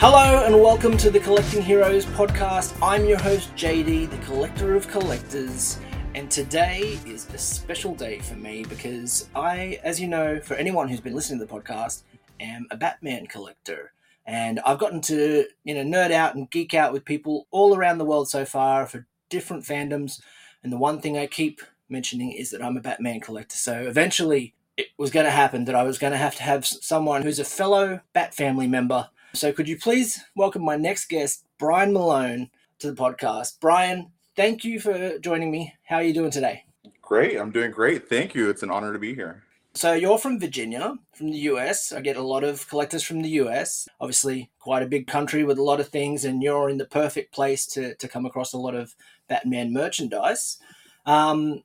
Hello and welcome to the Collecting Heroes podcast. I'm your host JD, the collector of collectors, and today is a special day for me because I, as you know, for anyone who's been listening to the podcast, am a Batman collector. And I've gotten to, you know, nerd out and geek out with people all around the world so far for different fandoms. And the one thing I keep mentioning is that I'm a Batman collector. So eventually it was going to happen that I was going to have to have someone who's a fellow Bat family member. So could you please welcome my next guest, Brian Malone, to the podcast? Brian, thank you for joining me. How are you doing today? Great. I'm doing great. Thank you. It's an honor to be here. So you're from Virginia, from the US. I get a lot of collectors from the US. Obviously, quite a big country with a lot of things, and you're in the perfect place to, to come across a lot of Batman merchandise. Um,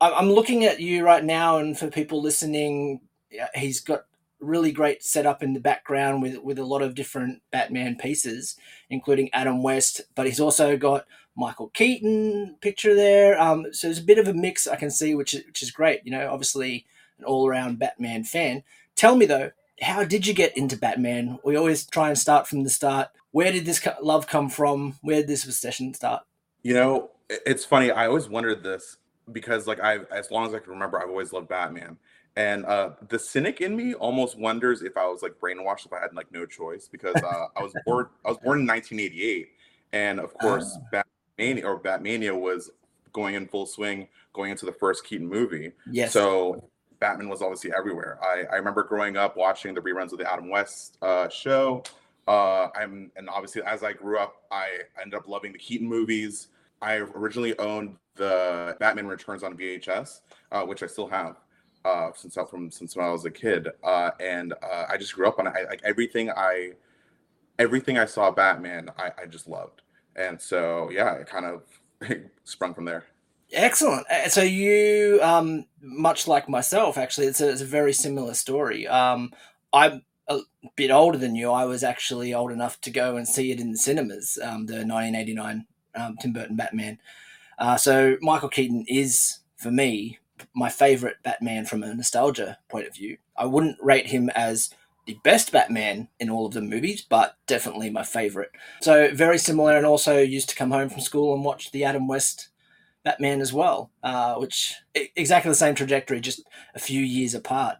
I'm looking at you right now, and for people listening, he's got really great setup in the background with with a lot of different Batman pieces, including Adam West. But he's also got Michael Keaton picture there. Um, so there's a bit of a mix I can see, which is, which is great. You know, obviously an all around Batman fan. Tell me though, how did you get into Batman? We always try and start from the start. Where did this love come from? Where did this obsession start? You know, it's funny. I always wondered this because, like, I as long as I can remember, I've always loved Batman. And uh, the cynic in me almost wonders if I was like brainwashed if I had like no choice because uh, I was born I was born in 1988, and of course, oh. Batmania or Batmania was going in full swing, going into the first Keaton movie. Yes. So Batman was obviously everywhere. I, I remember growing up watching the reruns of the Adam West uh, show. Uh, I'm and obviously as I grew up, I ended up loving the Keaton movies. I originally owned the Batman Returns on VHS, uh, which I still have uh, since I, from since when I was a kid, uh, and uh, I just grew up on it. I, like everything I everything I saw Batman, I, I just loved, and so yeah, it kind of sprung from there. Excellent. So you, um, much like myself, actually, it's a, it's a very similar story. Um, I'm a bit older than you. I was actually old enough to go and see it in the cinemas, um, the 1989 um, Tim Burton Batman. Uh, so Michael Keaton is, for me, my favorite Batman from a nostalgia point of view. I wouldn't rate him as the best Batman in all of the movies, but definitely my favorite. So very similar, and also used to come home from school and watch the Adam West Batman as well, uh, which exactly the same trajectory, just a few years apart.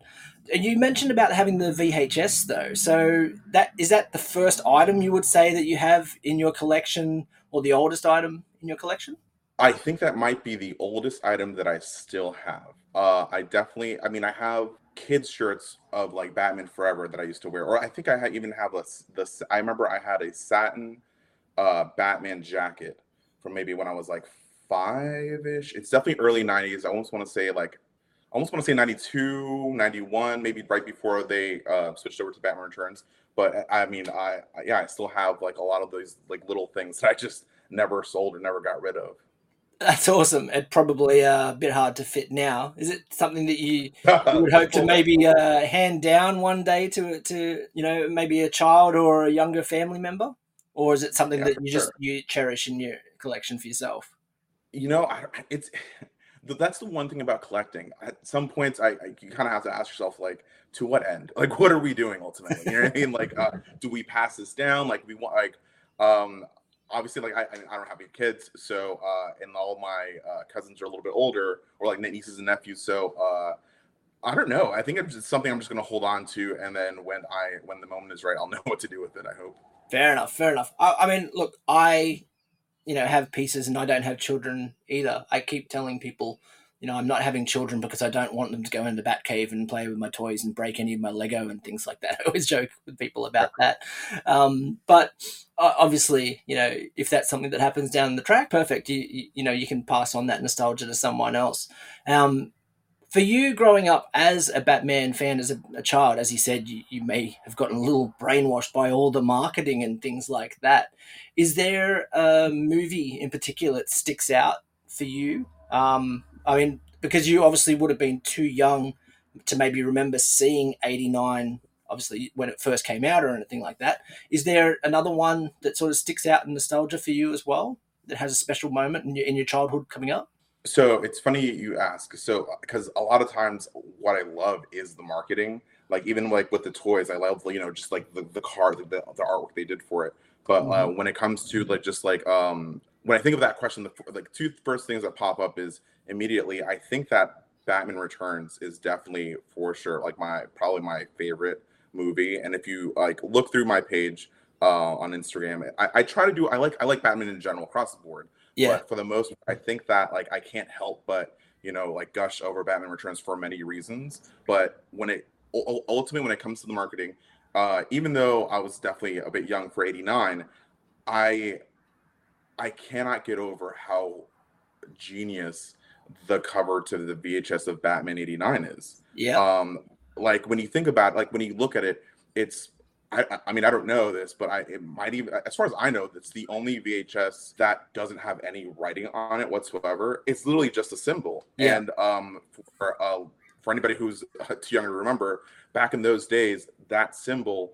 And you mentioned about having the VHS though. So that is that the first item you would say that you have in your collection, or the oldest item in your collection? I think that might be the oldest item that I still have. Uh, I definitely, I mean, I have kids shirts of like Batman Forever that I used to wear, or I think I even have a the. I remember I had a satin uh, Batman jacket from maybe when I was like five ish. It's definitely early 90s. I almost want to say like, I almost want to say 92, 91, maybe right before they uh, switched over to Batman Returns. But I mean, I, yeah, I still have like a lot of those like little things that I just never sold or never got rid of. That's awesome. It probably uh, a bit hard to fit now. Is it something that you, you would hope to maybe uh, hand down one day to to you know maybe a child or a younger family member, or is it something yeah, that you sure. just you cherish in your collection for yourself? you know, I, it's that's the one thing about collecting. At some points, I, I you kind of have to ask yourself, like, to what end? Like, what are we doing ultimately? You know what I mean? Like, uh, do we pass this down? Like, we want like, um, obviously, like I, I don't have any kids, so uh, and all my uh, cousins are a little bit older, or like nieces and nephews. So uh, I don't know. I think it's something I'm just gonna hold on to, and then when I when the moment is right, I'll know what to do with it. I hope. Fair enough. Fair enough. I, I mean, look, I you know have pieces and I don't have children either. I keep telling people, you know, I'm not having children because I don't want them to go into the Batcave and play with my toys and break any of my Lego and things like that. I always joke with people about that. Um, but uh, obviously, you know, if that's something that happens down the track, perfect. You, you, you know, you can pass on that nostalgia to someone else. Um, for you growing up as a Batman fan as a, a child, as you said, you, you, may have gotten a little brainwashed by all the marketing and things like that. Is there a movie in particular that sticks out for you? Um, I mean, because you obviously would have been too young to maybe remember seeing 89 obviously when it first came out or anything like that is there another one that sort of sticks out in nostalgia for you as well that has a special moment in your, in your childhood coming up so it's funny you ask. So because a lot of times what I love is the marketing. like even like with the toys, I love you know just like the the car, the, the artwork they did for it. But uh, mm-hmm. uh, when it comes to like just like um when I think of that question, the like two first things that pop up is immediately I think that Batman Returns is definitely for sure like my probably my favorite movie. And if you like look through my page uh, on Instagram, I, I try to do I like I like Batman in general across the board. Yeah. But for the most, I think that like I can't help but you know like gush over Batman Returns for many reasons. But when it ultimately when it comes to the marketing, uh, even though I was definitely a bit young for '89, I I cannot get over how genius the cover to the VHS of Batman 89 is. Yeah. Um, like when you think about like when you look at it, it's I, I mean I don't know this, but I it might even as far as I know, it's the only VHS that doesn't have any writing on it whatsoever. It's literally just a symbol. Yeah. And um for uh for anybody who's too young to remember, back in those days, that symbol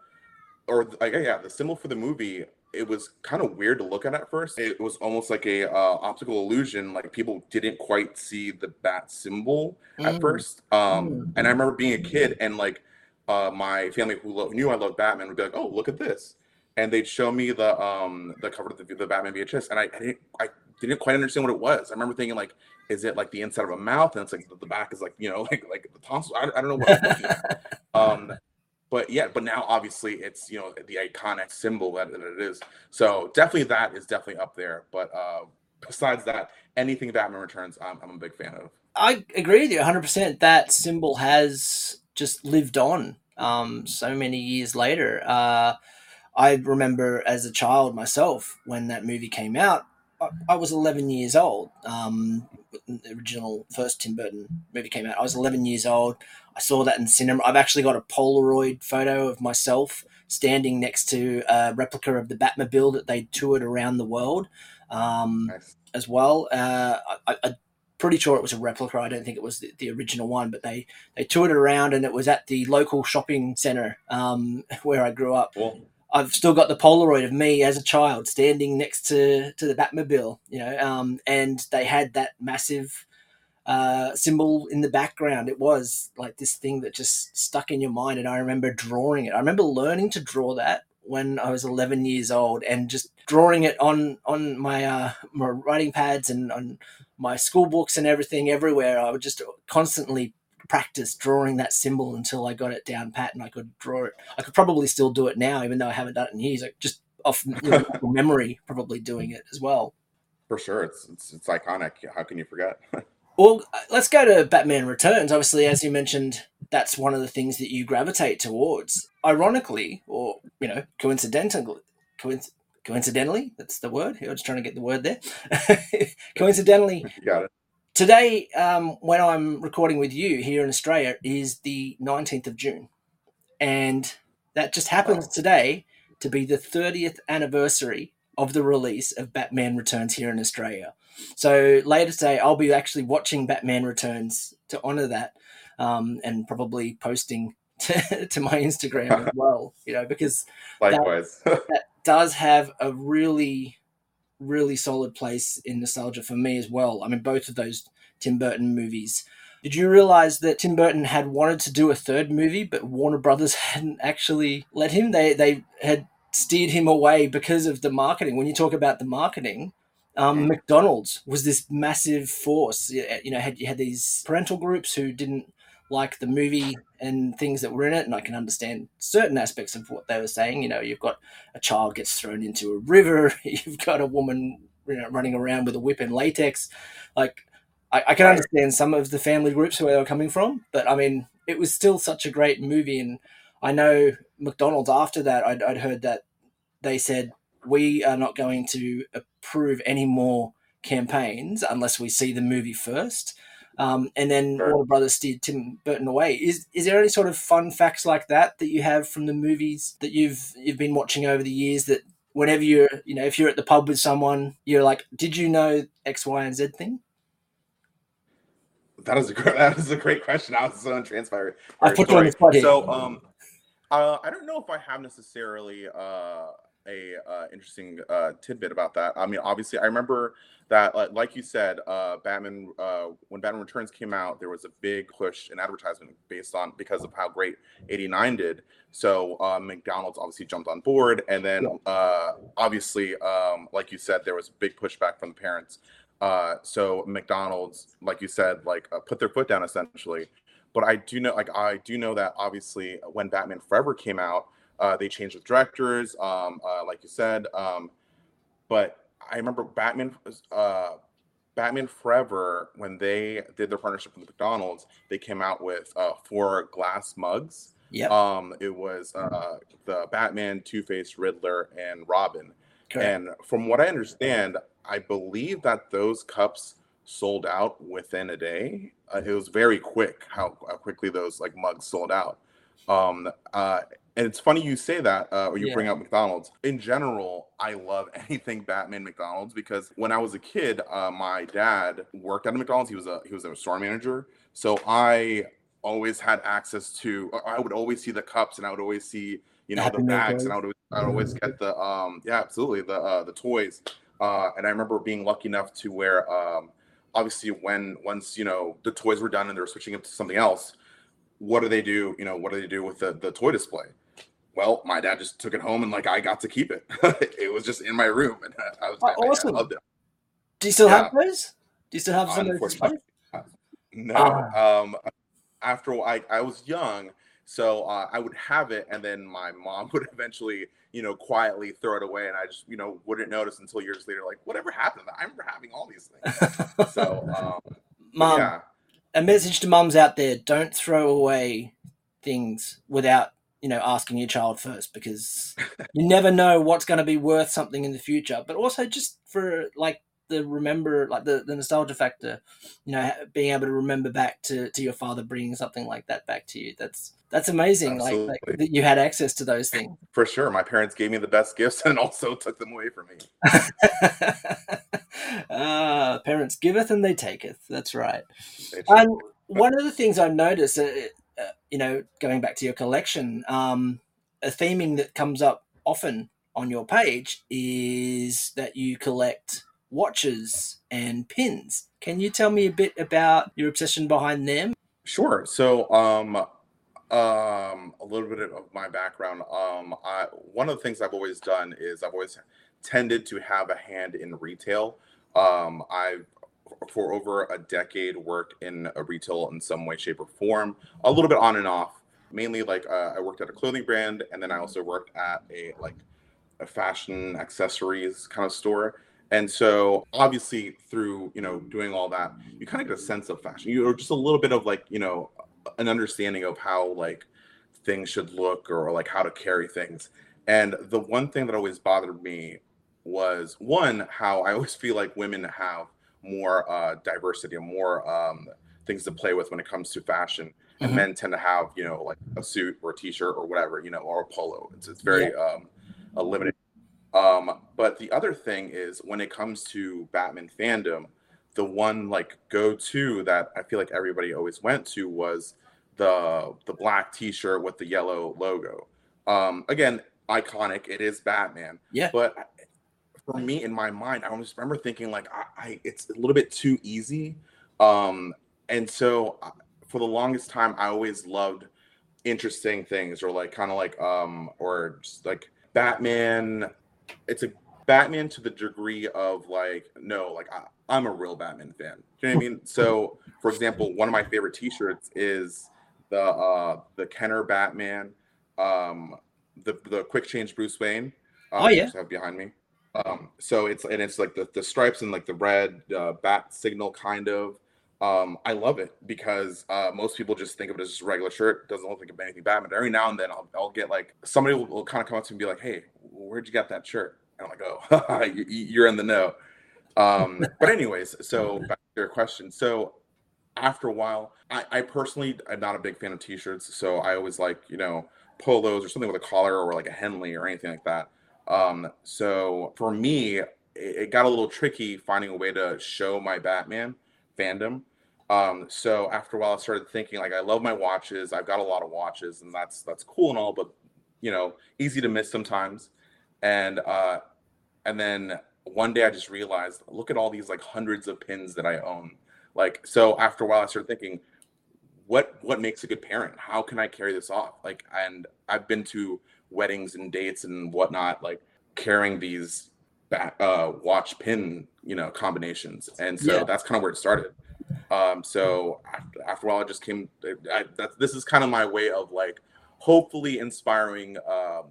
or like yeah, the symbol for the movie it was kind of weird to look at at first. It was almost like a uh, optical illusion. Like people didn't quite see the bat symbol mm. at first. Um, mm. And I remember being a kid and like uh, my family who lo- knew I loved Batman would be like, "Oh, look at this," and they'd show me the um the cover of the, the Batman VHS, and I, I didn't I didn't quite understand what it was. I remember thinking like, is it like the inside of a mouth? And it's like the, the back is like you know like like the tonsil. I, I don't know what. um, but yeah, but now obviously it's you know the iconic symbol that, that it is. So definitely that is definitely up there. But uh, besides that, anything Batman Returns, I'm, I'm a big fan of. I agree with you 100%. That symbol has just lived on um, so many years later. Uh, I remember as a child myself when that movie came out. I, was 11 years old. Um, the original first Tim Burton movie came out. I was 11 years old. I saw that in cinema. I've actually got a Polaroid photo of myself standing next to a replica of the Batmobile that they toured around the world um, nice. as well. Uh, I, am pretty sure it was a replica. I don't think it was the, the, original one, but they, they toured it around and it was at the local shopping center um, where I grew up. Cool. I've still got the Polaroid of me as a child standing next to, to the Batmobile, you know, um, and they had that massive uh, symbol in the background. It was like this thing that just stuck in your mind. And I remember drawing it. I remember learning to draw that when I was 11 years old and just drawing it on on my uh, my writing pads and on my school books and everything everywhere. I would just constantly practice drawing that symbol until I got it down pat and I could draw it. I could probably still do it now, even though I haven't done it in years. Like just off memory, probably doing it as well. For sure, it's it's, it's iconic. How can you forget? Well, uh, let's go to Batman Returns. Obviously, as you mentioned, that's one of the things that you gravitate towards. Ironically, or you know, coincidentally, coinc- coincidentally, that's the word. I was trying to get the word there. coincidentally, you got it. Today, um, when I'm recording with you here in Australia, is the 19th of June, and that just happens today to be the 30th anniversary of the release of Batman Returns here in Australia. So later today, I'll be actually watching Batman Returns to honor that, um, and probably posting to, to my Instagram as well. You know, because likewise, that, that does have a really, really solid place in nostalgia for me as well. I mean, both of those Tim Burton movies. Did you realize that Tim Burton had wanted to do a third movie, but Warner Brothers hadn't actually let him? They they had steered him away because of the marketing. When you talk about the marketing, um, mm. McDonald's was this massive force. You know, had you had these parental groups who didn't like the movie and things that were in it, and I can understand certain aspects of what they were saying. You know, you've got a child gets thrown into a river, you've got a woman you know, running around with a whip and latex. Like, I, I can understand some of the family groups where they were coming from, but I mean, it was still such a great movie, and I know McDonald's after that, I'd, I'd heard that they said we are not going to approve any more campaigns unless we see the movie first. Um, and then sure. Warner Brothers steered Tim Burton away. Is is there any sort of fun facts like that that you have from the movies that you've you've been watching over the years that whenever you're you know if you're at the pub with someone you're like, did you know X, Y, and Z thing? That is a great that is a great question. I was so transparent. I put you on the spot. So um, uh, I don't know if I have necessarily uh a uh, interesting uh, tidbit about that. I mean, obviously, I remember that, uh, like you said, uh, Batman uh, when Batman Returns came out, there was a big push in advertisement based on because of how great '89 did. So uh, McDonald's obviously jumped on board, and then uh, obviously, um, like you said, there was a big pushback from the parents. Uh, so McDonald's, like you said, like uh, put their foot down essentially. But I do know, like I do know that obviously when Batman Forever came out, uh, they changed the directors, um, uh, like you said. Um, but I remember Batman, uh, Batman Forever when they did their partnership with McDonald's, they came out with uh, four glass mugs. Yep. Um, it was uh, the Batman, Two Face, Riddler, and Robin. Correct. And from what I understand, I believe that those cups sold out within a day. Uh, it was very quick how, how quickly those like mugs sold out. Um, uh, and it's funny you say that, uh, or you Yeah. bring up McDonald's. In general, I love anything Batman McDonald's because when I was a kid, uh, my dad worked at a McDonald's. He was a he was a store manager, so I always had access to. I would always see the cups, and I would always see you know Happy the Meal bags, and. I would I'd always get the um yeah absolutely the uh, the toys. Uh, and I remember being lucky enough to where um, obviously when once you know the toys were done and they were switching up to something else, what do they do? You know what do they do with the the toy display? Well, my dad just took it home and like I got to keep it. it was just in my room, and I was Oh, I- I awesome. loved it. Do you still Yeah. have those? Do you still have some of those Unfortunately, no. Ah. Um, after I I was young, so uh, I would have it, and then my mom would eventually, you know, quietly throw it away, and I just, you know, wouldn't notice until years later, like whatever happened. I remember having all these things. So, um, Mum, yeah, a message to mums out there: don't throw away things without you know asking your child first, because you never know what's going to be worth something in the future. But also just for like the remember, like the, the nostalgia factor, you know, being able to remember back to, to your father bringing something like that back to you. That's that's amazing. Like, like that you had access to those things. for sure. My parents gave me the best gifts and also took them away from me. ah, parents giveth and they taketh. That's right. And one of the things I noticed, uh, uh, you know, going back to your collection, um, a theming that comes up often on your page is that you collect watches and pins. Can you tell me a bit about your obsession behind them? Sure. So, um, um, a little bit of my background. Um, I, one of the things I've always done is I've always tended to have a hand in retail. Um, I've for over a decade worked in a retail in some way, shape, or form. A little bit on and off. Mainly, like uh, I worked at a clothing brand, and then I also worked at a like a fashion accessories kind of store. And so, obviously, through you know doing all that, you kind of get a sense of fashion. You know, just a little bit of like you know an understanding of how like things should look or like how to carry things. And the one thing that always bothered me was one how I always feel like women have more uh, diversity and more um, things to play with when it comes to fashion, and Mhm. men tend to have you know like a suit or a t-shirt or whatever you know or a polo. It's it's very um, a limited. Um, but the other thing is when it comes to Batman fandom, the one like go-to that I feel like everybody always went to was the the black t-shirt with the yellow logo. Um, again, iconic. It is Batman. Yeah. But for me, in my mind, I always remember thinking like I, I it's a little bit too easy. Um, and so uh, for the longest time, I always loved interesting things or like kind of like um or just like Batman. It's a Batman to the degree of like no, like I, I'm a real Batman fan. Do you know what I mean? So, for example, one of my favorite T-shirts is the uh the Kenner Batman, um the the quick change Bruce Wayne. Um, Oh, yeah. I have behind me. Um, so it's and it's like the the stripes and like the red uh, bat signal kind of. Um, I love it because uh, most people just think of it as just a regular shirt. Doesn't look like anything Batman. Every now and then, I'll, I'll get like somebody will, will kind of come up to me and be like, "Hey, where'd you get that shirt?" And I'm like, "Oh, you- you're in the know." Um, but anyways, so back to your question. So after a while, I, I personally am not a big fan of t-shirts, so I always like you know polos or something with a collar or like a Henley or anything like that. Um, so for me, it, it got a little tricky finding a way to show my Batman fandom. Um, so after a while, I started thinking like I love my watches. I've got a lot of watches, and that's that's cool and all, but you know, easy to miss sometimes. and uh, and then one day I just realized, look at all these like hundreds of pins that I own. Like so, after a while, I started thinking, what what makes a good parent? How can I carry this off? Like, and I've been to weddings and dates and whatnot, like carrying these back, uh, watch pin, you know, combinations, and so yeah. that's kind of where it started. Um, so after, a while, I just came. I, that, this is kind of my way of like hopefully inspiring um,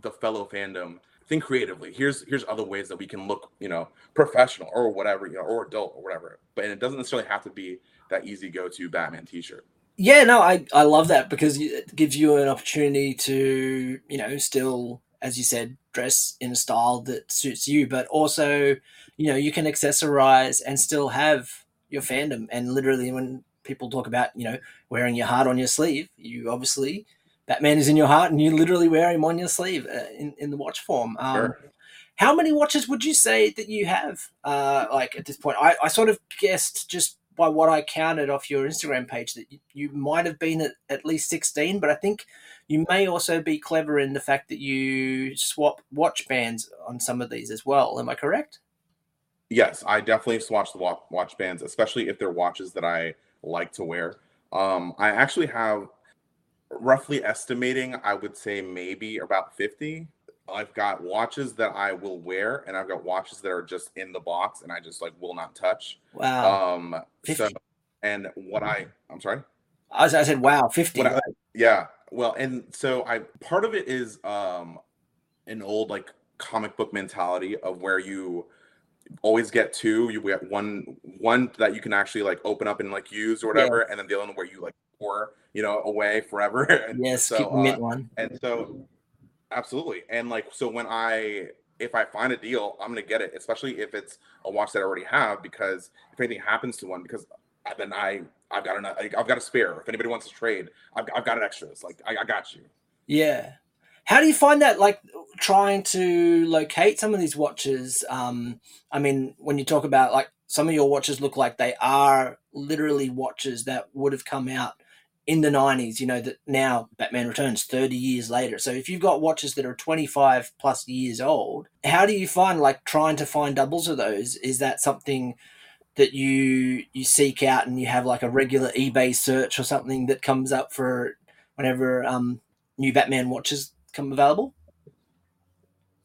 the fellow fandom think creatively here's here's other ways that we can look you know professional or whatever you know or adult or whatever but it doesn't necessarily have to be that easy go to batman t-shirt yeah no i i love that because it gives you an opportunity to you know still as you said dress in a style that suits you but also you know you can accessorize and still have your fandom and literally when people talk about you know wearing your heart on your sleeve you obviously Batman is in your heart, and you literally wear him on your sleeve uh, in in the watch form. Um, sure. How many watches would you say that you have? Uh, like at this point, I, I sort of guessed just by what I counted off your Instagram page that you, you might have been at at least sixteen, but I think you may also be clever in the fact that you swap watch bands on some of these as well. Am I correct? Yes, I definitely swatch the watch bands, especially if they're watches that I like to wear. Um, I actually have roughly estimating, I would say maybe about 50. I've got watches that I will wear, and I've got watches that are just in the box, and I just like will not touch. Wow. Um. 50. So, and what I, I'm sorry. I, was, I said, wow, 50. I, yeah. Well, and so I part of it is um an old like comic book mentality of where you always get two. You get one one that you can actually like open up and like use or whatever, yeah. and then the other one where you like pour you know away forever. yes, so, uh, one. And so, absolutely, and like so when I if I find a deal, I'm gonna get it, especially if it's a watch that I already have, because if anything happens to one, because then I I've got enough, I've got a spare. If anybody wants to trade, I've, I've got an extras. Like I, I got you. Yeah. How do you find that, like trying to locate some of these watches? Um, I mean, when you talk about like some of your watches look like they are literally watches that would have come out in the 90s, you know, that now Batman Returns 30 years later. So if you've got watches that are 25 plus years old, how do you find like trying to find doubles of those? Is that something that you you seek out and you have like a regular eBay search or something that comes up for whenever um, new Batman watches come available?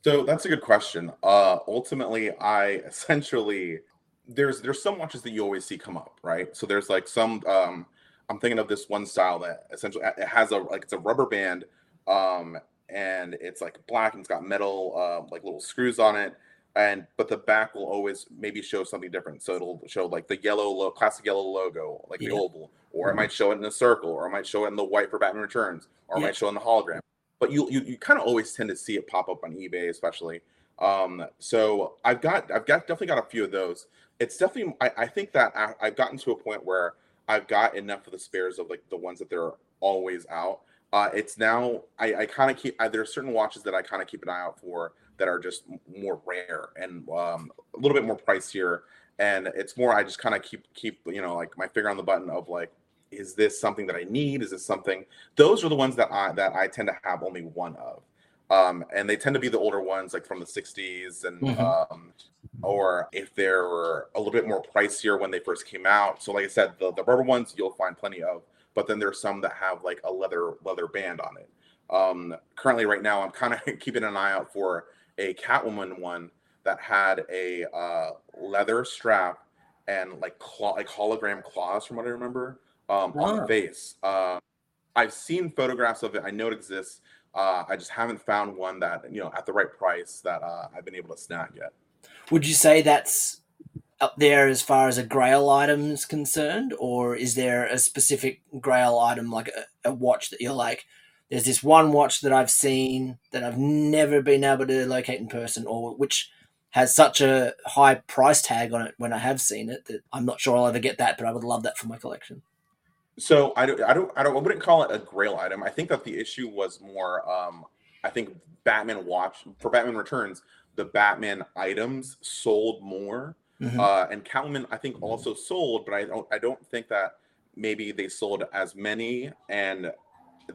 So that's a good question. Uh, ultimately, I essentially there's there's some watches that you always see come up, right? So there's like some um, I'm thinking of this one style that essentially it has a like it's a rubber band, um, and it's like black and it's got metal uh, like little screws on it, and but the back will always maybe show something different. So it'll show like the yellow lo- classic yellow logo, like yeah. the oval, or it might show it in a circle, or it might show it in the white for Batman Returns, or it might show in the hologram. But you you, you kind of always tend to see it pop up on eBay, especially. Um, so I've got I've got definitely got a few of those. It's definitely I, I think that I, I've gotten to a point where I've got enough of the spares of like the ones that they're always out. Uh, it's now I, I kind of keep I, there are certain watches that I kind of keep an eye out for that are just more rare and um, a little bit more pricier, and it's more I just kind of keep keep you know like my finger on the button of like is this something that I need? Is this something? Those are the ones that I that I tend to have only one of um, and they tend to be the older ones, like from the '60s, and mm-hmm. um, or if they're a little bit more pricier when they first came out. So, like I said, the, the rubber ones you'll find plenty of, but then there's some that have like a leather leather band on it. Um, currently, right now, I'm kind of keeping an eye out for a Catwoman one that had a uh, leather strap and like claw, like hologram claws, from what I remember, um, wow. on the face. Uh, I've seen photographs of it. I know it exists. Uh, I just haven't found one that you know at the right price that uh, I've been able to snag yet. Would you say that's up there as far as a Grail item is concerned, or is there a specific Grail item like a, a watch that you're like? There's this one watch that I've seen that I've never been able to locate in person, or which has such a high price tag on it when I have seen it that I'm not sure I'll ever get that, but I would love that for my collection. So I don't, I don't, I don't, I wouldn't call it a grail item. I think that the issue was more, um, I think Batman Watch for Batman Returns, the Batman items sold more, mm-hmm. uh, and Catwoman I think also sold, but I don't, I don't think that maybe they sold as many, and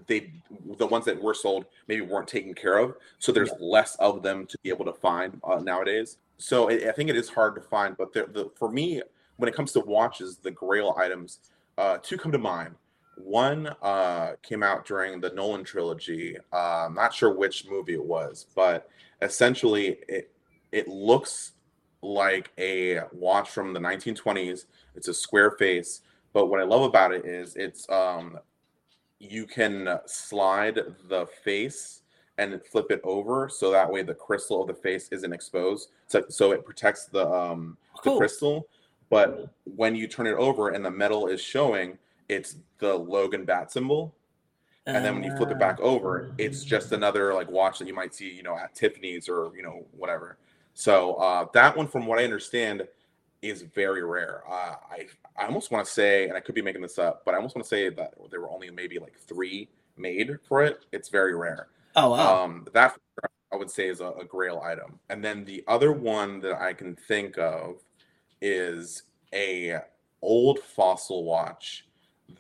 they the ones that were sold maybe weren't taken care of, so there's yeah. less of them to be able to find uh, nowadays. So I, I think it is hard to find. But the, the for me, when it comes to watches, the Grail items, uh, two come to mind. One uh, came out during the Nolan trilogy. Uh, I'm not sure which movie it was, but essentially it it looks like a watch from the 1920s. It's a square face, but what I love about it is it's um, you can slide the face and flip it over so that way the crystal of the face isn't exposed. So, so it protects the um, cool. the crystal. But when you turn it over and the metal is showing, it's the Logan bat symbol. And then when you flip it back over, it's just another like watch that you might see, you know, at Tiffany's or you know whatever. So uh, that one, from what I understand, is very rare. Uh, I I almost want to say, and I could be making this up, but I almost want to say that there were only maybe like three made for it. It's very rare. Oh wow. Um, that I would say is a, a grail item. And then the other one that I can think of is a old fossil watch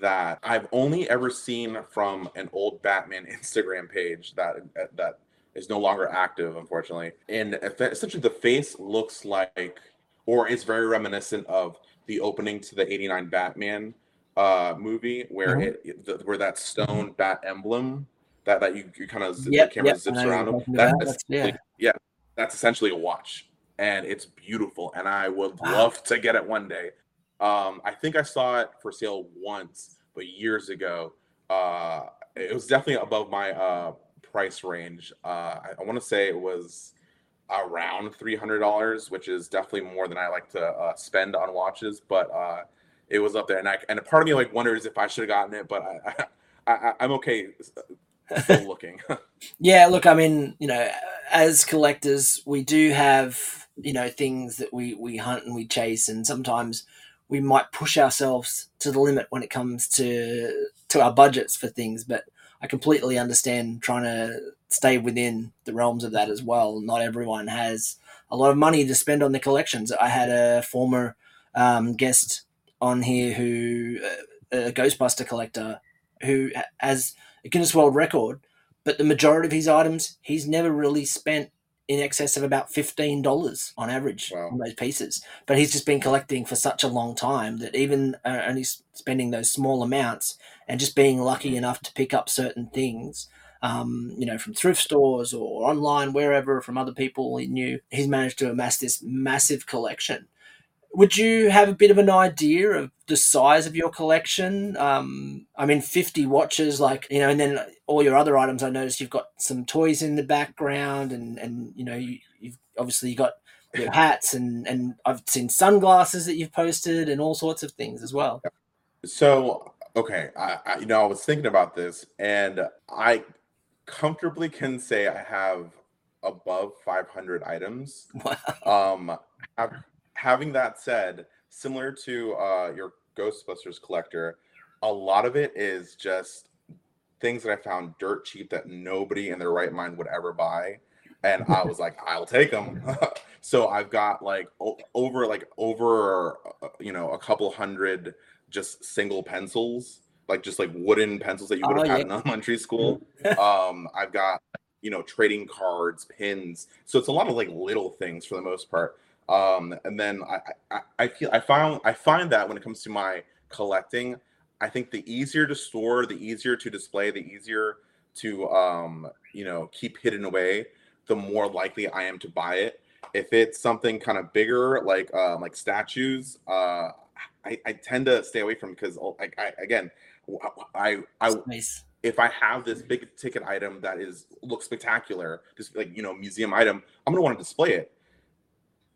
that I've only ever seen from an old Batman Instagram page that that is no longer active, unfortunately. And essentially, the face looks like, or is very reminiscent of the opening to the '89 Batman uh, movie, where mm-hmm. it the, where that stone bat emblem that that you, you kind of yep, the camera yep, zips around them. That, that's, yeah. yeah, that's essentially a watch, and it's beautiful. And I would wow. love to get it one day. Um, I think I saw it for sale once, but years ago. Uh, it was definitely above my uh, price range. Uh, I, I want to say it was around three hundred dollars, which is definitely more than I like to uh, spend on watches. But uh, it was up there, and I and a part of me like wonders if I should have gotten it, but I, I, I am okay still looking. yeah, look, I mean, you know, as collectors, we do have you know things that we we hunt and we chase, and sometimes we might push ourselves to the limit when it comes to to our budgets for things. But I completely understand trying to stay within the realms of that as well. Not everyone has a lot of money to spend on their collections. I had a former um, guest on here who uh, a Ghostbuster collector who has a Guinness World Record, but the majority of his items he's never really spent in excess of about fifteen dollars on average wow. on those pieces. But he's just been collecting for such a long time that even uh, only spending those small amounts and just being lucky enough to pick up certain things, um, you know, from thrift stores or online, wherever, from other people he knew, he's managed to amass this massive collection would you have a bit of an idea of the size of your collection? Um, I mean, 50 watches, like, you know, and then all your other items, I noticed you've got some toys in the background and, and you know, you, have obviously you got your hats and, and I've seen sunglasses that you've posted and all sorts of things as well. So, okay. I, I you know, I was thinking about this and I comfortably can say I have above 500 items. Wow. Um, I've, having that said, similar to uh, your Ghostbusters collector, a lot of it is just things that I found dirt cheap that nobody in their right mind would ever buy. And I was like, I'll take them. so I've got like o- over like over uh, you know a couple hundred just single pencils, like just like wooden pencils that you would have oh, had yeah. in elementary school. um, I've got you know trading cards, pins. So it's a lot of like little things for the most part. Um, and then I, I, I feel I found I find that when it comes to my collecting, I think the easier to store, the easier to display, the easier to um, you know keep hidden away, the more likely I am to buy it. If it's something kind of bigger, like um, like statues, uh, I, I tend to stay away from because like I, again, I I nice. if I have this big ticket item that is looks spectacular, just like you know museum item, I'm gonna want to display it.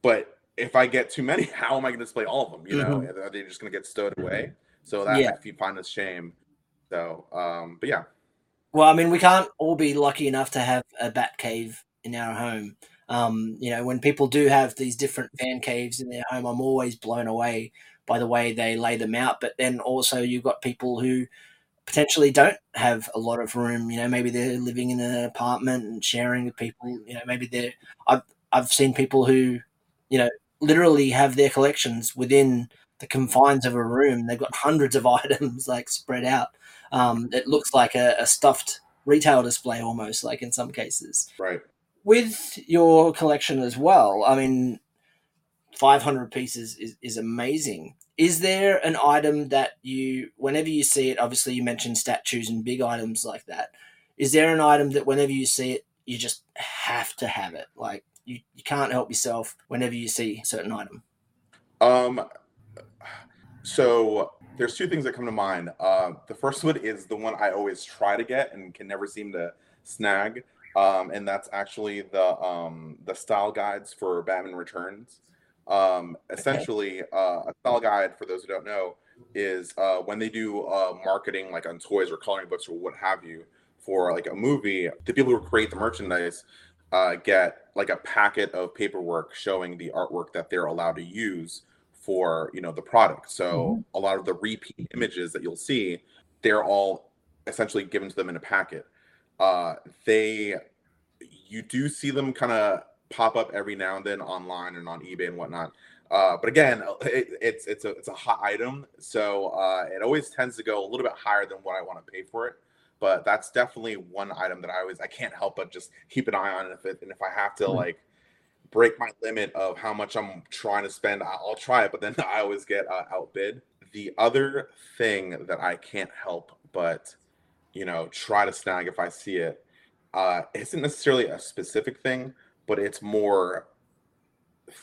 But if I get too many, how am I going to display all of them? You know, mm-hmm. are they just going to get stowed away? So that yeah. if you find a shame. So, um, but yeah. Well, I mean, we can't all be lucky enough to have a bat cave in our home. Um, you know, when people do have these different fan caves in their home, I'm always blown away by the way they lay them out. But then also you've got people who potentially don't have a lot of room. You know, maybe they're living in an apartment and sharing with people. You know, maybe they're. I've I've seen people who you know, literally have their collections within the confines of a room. They've got hundreds of items like spread out. Um, it looks like a, a stuffed retail display almost, like in some cases. Right. With your collection as well, I mean, 500 pieces is, is amazing. Is there an item that you, whenever you see it, obviously you mentioned statues and big items like that. Is there an item that whenever you see it, you just have to have it? Like you, you can't help yourself whenever you see a certain item. Um, so there's two things that come to mind. Uh, the first one is the one I always try to get and can never seem to snag, um, and that's actually the um, the style guides for Batman Returns. Um, essentially, uh, a style guide for those who don't know is uh, when they do uh, marketing, like on toys or coloring books or what have you, for like a movie. The people who create the merchandise uh, get like a packet of paperwork showing the artwork that they're allowed to use for you know the product. So mm-hmm. a lot of the repeat images that you'll see, they're all essentially given to them in a packet. Uh, they you do see them kind of pop up every now and then online and on eBay and whatnot. Uh, but again, it, it's it's a it's a hot item, so uh, it always tends to go a little bit higher than what I want to pay for it. But that's definitely one item that I always I can't help but just keep an eye on. And if it and if I have to mm-hmm. like break my limit of how much I'm trying to spend, I'll try it, but then I always get uh, outbid. The other thing that I can't help but, you know, try to snag if I see it, uh, isn't necessarily a specific thing, but it's more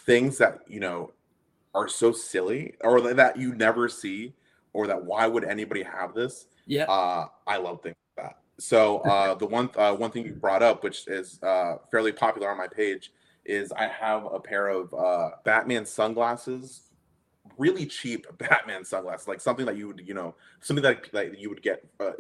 things that, you know, are so silly or that you never see or that why would anybody have this? Yeah. Uh, I love things. So uh, the one uh, one thing you brought up, which is uh, fairly popular on my page, is I have a pair of uh, Batman sunglasses, really cheap Batman sunglasses, like something that you would, you know, something that, that you would get uh,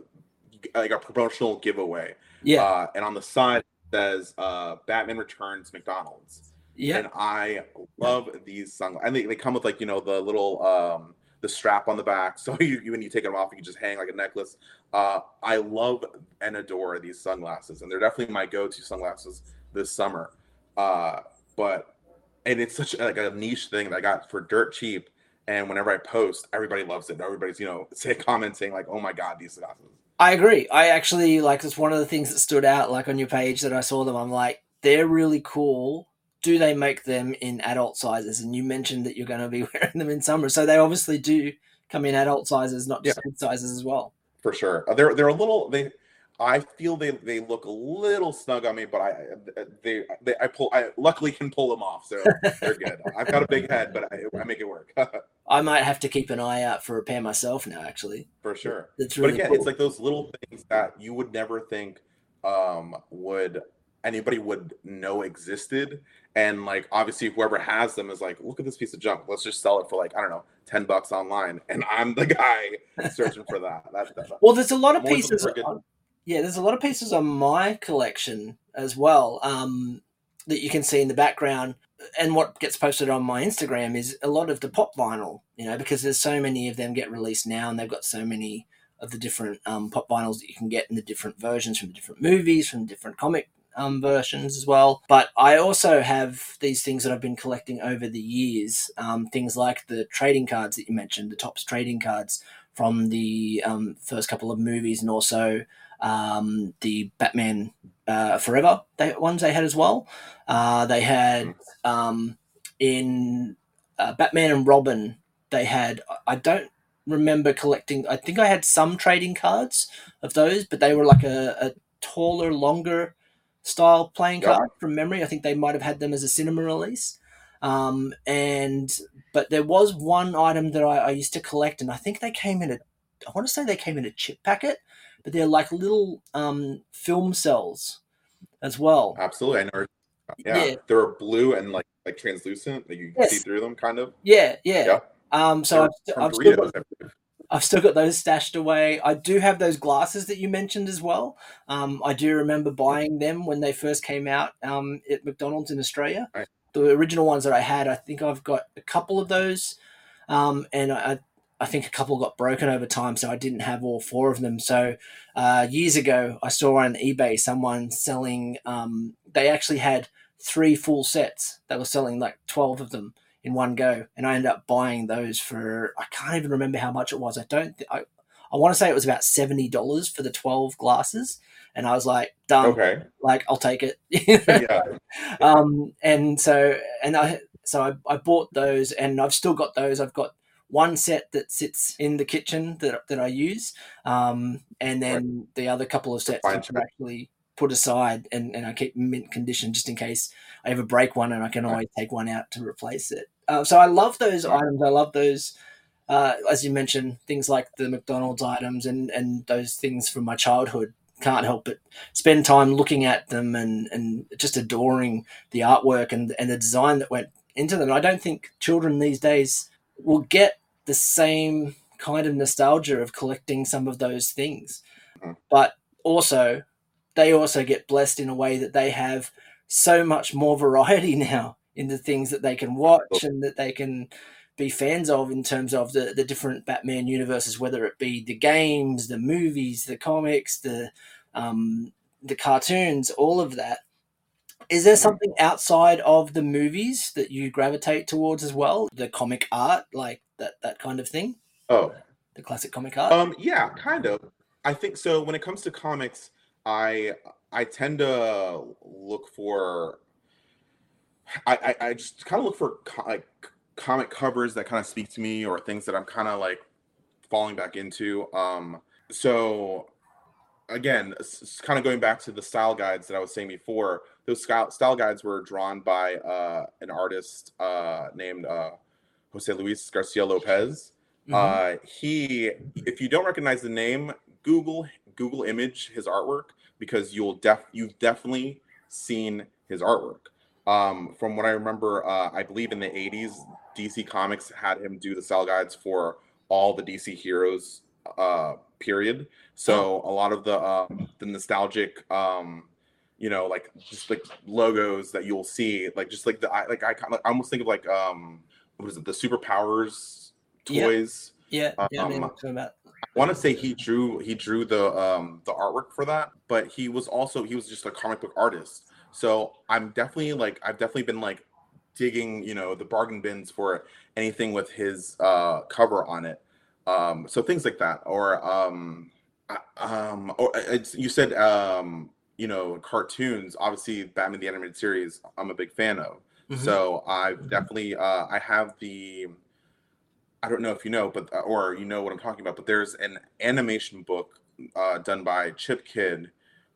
like a promotional giveaway. Yeah. Uh, and on the side says uh, Batman Returns McDonald's. Yeah. And I love these sunglasses. And they, they come with like, you know, the little um the strap on the back. So you, you when you take them off, you can just hang like a necklace. Uh I love and adore these sunglasses, and they're definitely my go-to sunglasses this summer. Uh, but and it's such like a niche thing that I got for dirt cheap. And whenever I post, everybody loves it. Everybody's you know say commenting like, "Oh my god, these glasses." I agree. I actually like it's one of the things that stood out. Like on your page that I saw them, I'm like, they're really cool. Do they make them in adult sizes? And you mentioned that you're going to be wearing them in summer, so they obviously do come in adult sizes, not just yeah. kid sizes as well. For sure, uh, they're they're a little they I feel they, they look a little snug on me, but I they, they I pull I luckily can pull them off, so they're good. I've got a big head, but I, I make it work. I might have to keep an eye out for a pair myself now, actually. For sure. It's really but again, cool. it's like those little things that you would never think um, would anybody would know existed, and like obviously whoever has them is like, look at this piece of junk. Let's just sell it for like I don't know, ten bucks online, and I'm the guy searching for that. that, that well, there's a lot of pieces. On, yeah, there's a lot of pieces on my collection as well um, that you can see in the background. And what gets posted on my Instagram is a lot of the pop vinyl, you know, because there's so many of them get released now, and they've got so many of the different um, pop vinyls that you can get in the different versions from the different movies, from different comic um, versions as well. But I also have these things that I've been collecting over the years. Um, things like the trading cards that you mentioned, the Topps trading cards from the um, first couple of movies, and also um, the Batman uh, Forever they, ones they had as well. Uh, they had um, in uh, Batman and Robin. They had I don't remember collecting. I think I had some trading cards of those, but they were like a, a taller, longer style playing yep. card from memory. I think they might have had them as a cinema release. Um, and but there was one item that I, I used to collect, and I think they came in a. I want to say they came in a chip packet but they're like little um, film cells as well. Absolutely, I know. Yeah, yeah. they're blue and like like translucent. Like you yes. see through them, kind of. Yeah, yeah. yeah. Um, so I've, I've, still got, I've, still got, those stashed away. I do have those glasses that you mentioned as well. Um, I do remember buying them when they first came out um, at McDonald's in Australia. Right. The original ones that I had, I think I've got a couple of those, um, and I, I think a couple got broken over time, so I didn't have all four of them. So uh, years ago, I saw on eBay someone selling. Um, they actually had three full sets. They were selling like twelve of them in one go, and I ended up buying those for I can't even remember how much it was. I don't. Th- I I want to say it was about seventy dollars for the twelve glasses, and I was like, done. Okay. Like I'll take it. Yeah. um, and so and I so I, I bought those, and I've still got those. I've got one set that sits in the kitchen that, that I use, um, and then the other couple of sets are actually put aside, and, and I keep mint condition just in case I ever break one, and I can always take one out to replace it. Uh, so I love those items. I love those. Uh, as you mentioned, things like the McDonald's items and, and those things from my childhood can't help but spend time looking at them and, and just adoring the artwork and, and the design that went into them. I don't think children these days will get the same kind of nostalgia of collecting some of those things. Mhm. But also, they also get blessed in a way that they have so much more variety now in the things that they can watch and that they can be fans of in terms of the, the different Batman universes, whether it be the games, the movies, the comics, the um, the cartoons, all of that. Is there something outside of the movies that you gravitate towards as well? The comic art, like that that kind of thing, Oh. the classic comic art. Um, yeah, kind of. I think so. When it comes to comics, I I tend to look for. I I, I just kind of look for co- like comic covers that kind of speak to me, or things that I'm kind of like falling back into. Um, so again, kind of going back to the style guides that I was saying before. Those style style guides were drawn by uh, an artist uh, named uh, Jose Luis Garcia Lopez. Mhm. Uh, he, if you don't recognize the name, Google Google image his artwork because you'll def you've definitely seen his artwork. Um, from what I remember, uh, I believe in the '80s, DC Comics had him do the cell guides for all the DC heroes. Uh, period. So a lot of the um, the nostalgic, um, you know, like just like logos that you'll see, like just like the like I I almost think of like um, what is it, the superpowers toys. yeah, yeah. I know um, what talking about. I want to say he drew he drew the um the artwork for that, but he was also he was just a comic book artist. So I'm definitely like I've definitely been like digging you know the bargain bins for anything with his uh cover on it. Um, so things like that, or um, um, or uh, it's, you said um, you know cartoons. Obviously, Batman the animated series. I'm a big fan of. Mhm. So I've definitely uh, I have the I don't know if you know, but uh, or you know what I'm talking about. But there's an animation book uh, done by Chip Kidd,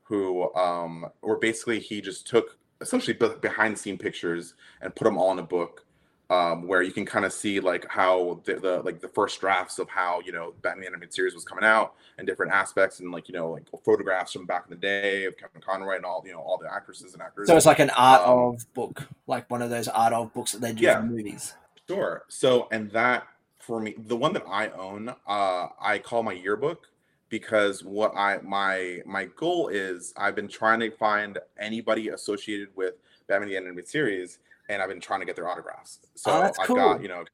who um, where basically he just took essentially behind the scene pictures and put them all in a book. Um, where you can kind of see like how the, the like the first drafts of how you know Batman animated series was coming out and different aspects and like you know like photographs from back in the day of Kevin Conroy and all you know all the actresses and actors. So it's like an art Um, of book, like one of those art of books that they do Yeah. for movies. Sure. So, and that for me, the one that I own, uh, I call my yearbook because what I my my goal is, I've been trying to find anybody associated with Batman the Animated Series, and I've been trying to get their autographs. So Oh, that's I've cool. got you know,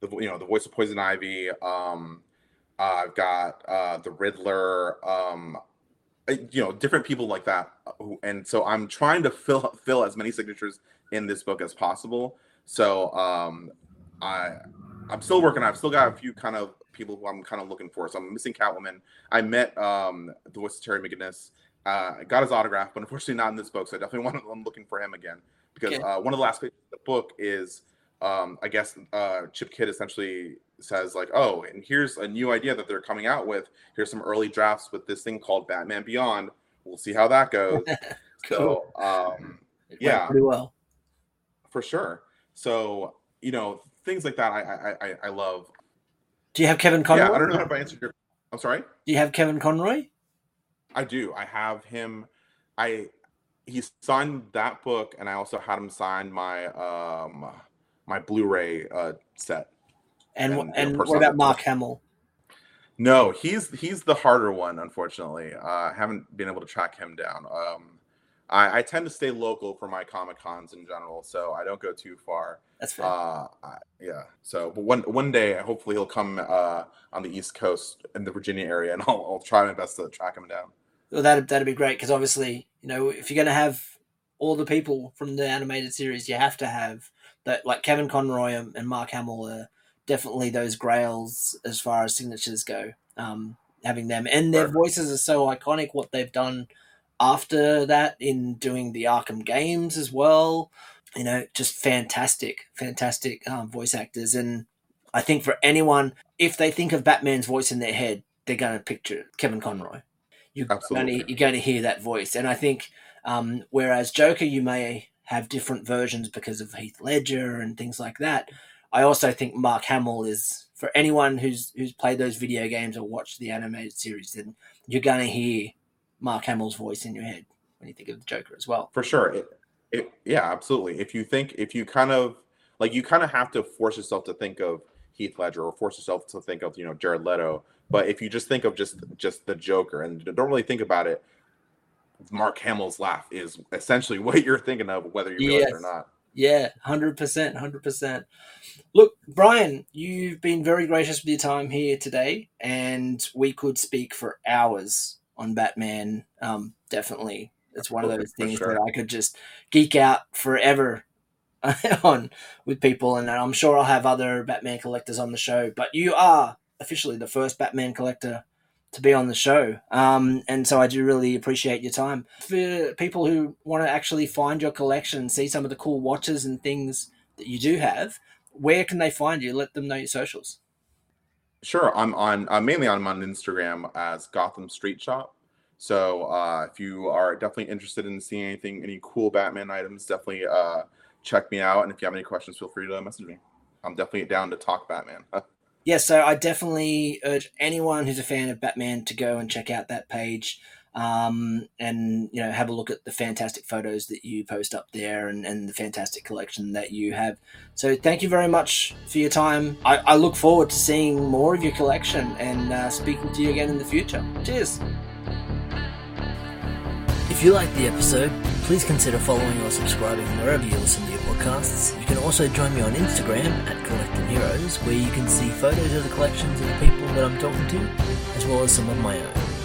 the you know the voice of Poison Ivy. Um, uh, I've got uh, the Riddler. Um, uh, you know, different people like that, uh, who- and so I'm trying to fill fill as many signatures in this book as possible. So um, I I'm still working. I've still got a few kind of people who I'm kind of looking for. So I'm missing Catwoman. I met um, the voice of Terry McGinnis. Uh, I got his autograph, but unfortunately not in this book. So I definitely want. I'm looking for him again because Okay. uh, one of the last pages of the book is, um, I guess, uh, Chip Kidd essentially says like, "Oh, and here's a new idea that they're coming out with. Here's some early drafts with this thing called Batman Beyond. We'll see how that goes." Cool. So um, yeah. pretty well. for sure. So you know things like that. I I I, I love. Do you have Kevin Conroy? Yeah, I don't know if I answered your. I'm sorry. Do you have Kevin Conroy? I do. I have him. I he signed that book, and I also had him sign my um my Blu-ray uh, set. And And, and, what about Mark Hamill? No, he's he's the harder one, unfortunately. Uh, I haven't been able to track him down. Um, I, I tend to stay local for my comic cons in general, so I don't go too far. That's fair. Uh, I, yeah. So, but one one day, hopefully, he'll come uh, on the East Coast in the Virginia area, and I'll, I'll try my best to track him down. well, that'd that'd be great because obviously, you know, if you're going to have all the people from the animated series, you have to have that. Like Kevin Conroy and, Mark Hamill are definitely those grails as far as signatures go. um, having them, and their voices are so iconic. What they've done after that in doing the Arkham games as well, you know, just fantastic, fantastic um, voice actors. And I think for anyone, if they think of Batman's voice in their head, they're going to picture Kevin Conroy. You're going, to, you're going to hear that voice. And I think, um, whereas Joker, you may have different versions because of Heath Ledger and things like that. I also think Mark Hamill is for anyone who's who's played those video games or watched the animated series, then you're going to hear Mark Hamill's voice in your head when you think of the Joker as well. For sure. It, it, yeah, absolutely. If you think, if you kind of like, you kind of have to force yourself to think of Heath Ledger or force yourself to think of, you know, Jared Leto. But if you just think of just just the Joker and don't really think about it, Mark Hamill's laugh is essentially what you're thinking of, whether you realize yes. it or not. Yeah, hundred percent, hundred percent. Look, Brian, you've been very gracious with your time here today, and we could speak for hours on Batman. Um, definitely, it's one of those things sure. that I could just geek out forever on with people, and I'm sure I'll have other Batman collectors on the show. But you are officially the first Batman collector to be on the show, um, and so I do really appreciate your time. For people who want to actually find your collection, see some of the cool watches and things that you do have, where can they find you? Let them know your socials. Sure, I'm on uh, mainly on, on Instagram as Gotham Street Shop. So uh, if you are definitely interested in seeing anything, any cool Batman items, definitely uh, check me out. And if you have any questions, feel free to message me. I'm definitely down to talk Batman. yeah, so I definitely urge anyone who's a fan of Batman to go and check out that page um, and you know have a look at the fantastic photos that you post up there and, and the fantastic collection that you have. So thank you very much for your time. I, I look forward to seeing more of your collection and uh, speaking to you again in the future. Cheers. If you liked the episode please consider following or subscribing wherever you listen to your podcasts. You can also join me on instagram at collecting heroes where you can see photos of the collections of the people that i'm talking to as well as some of my own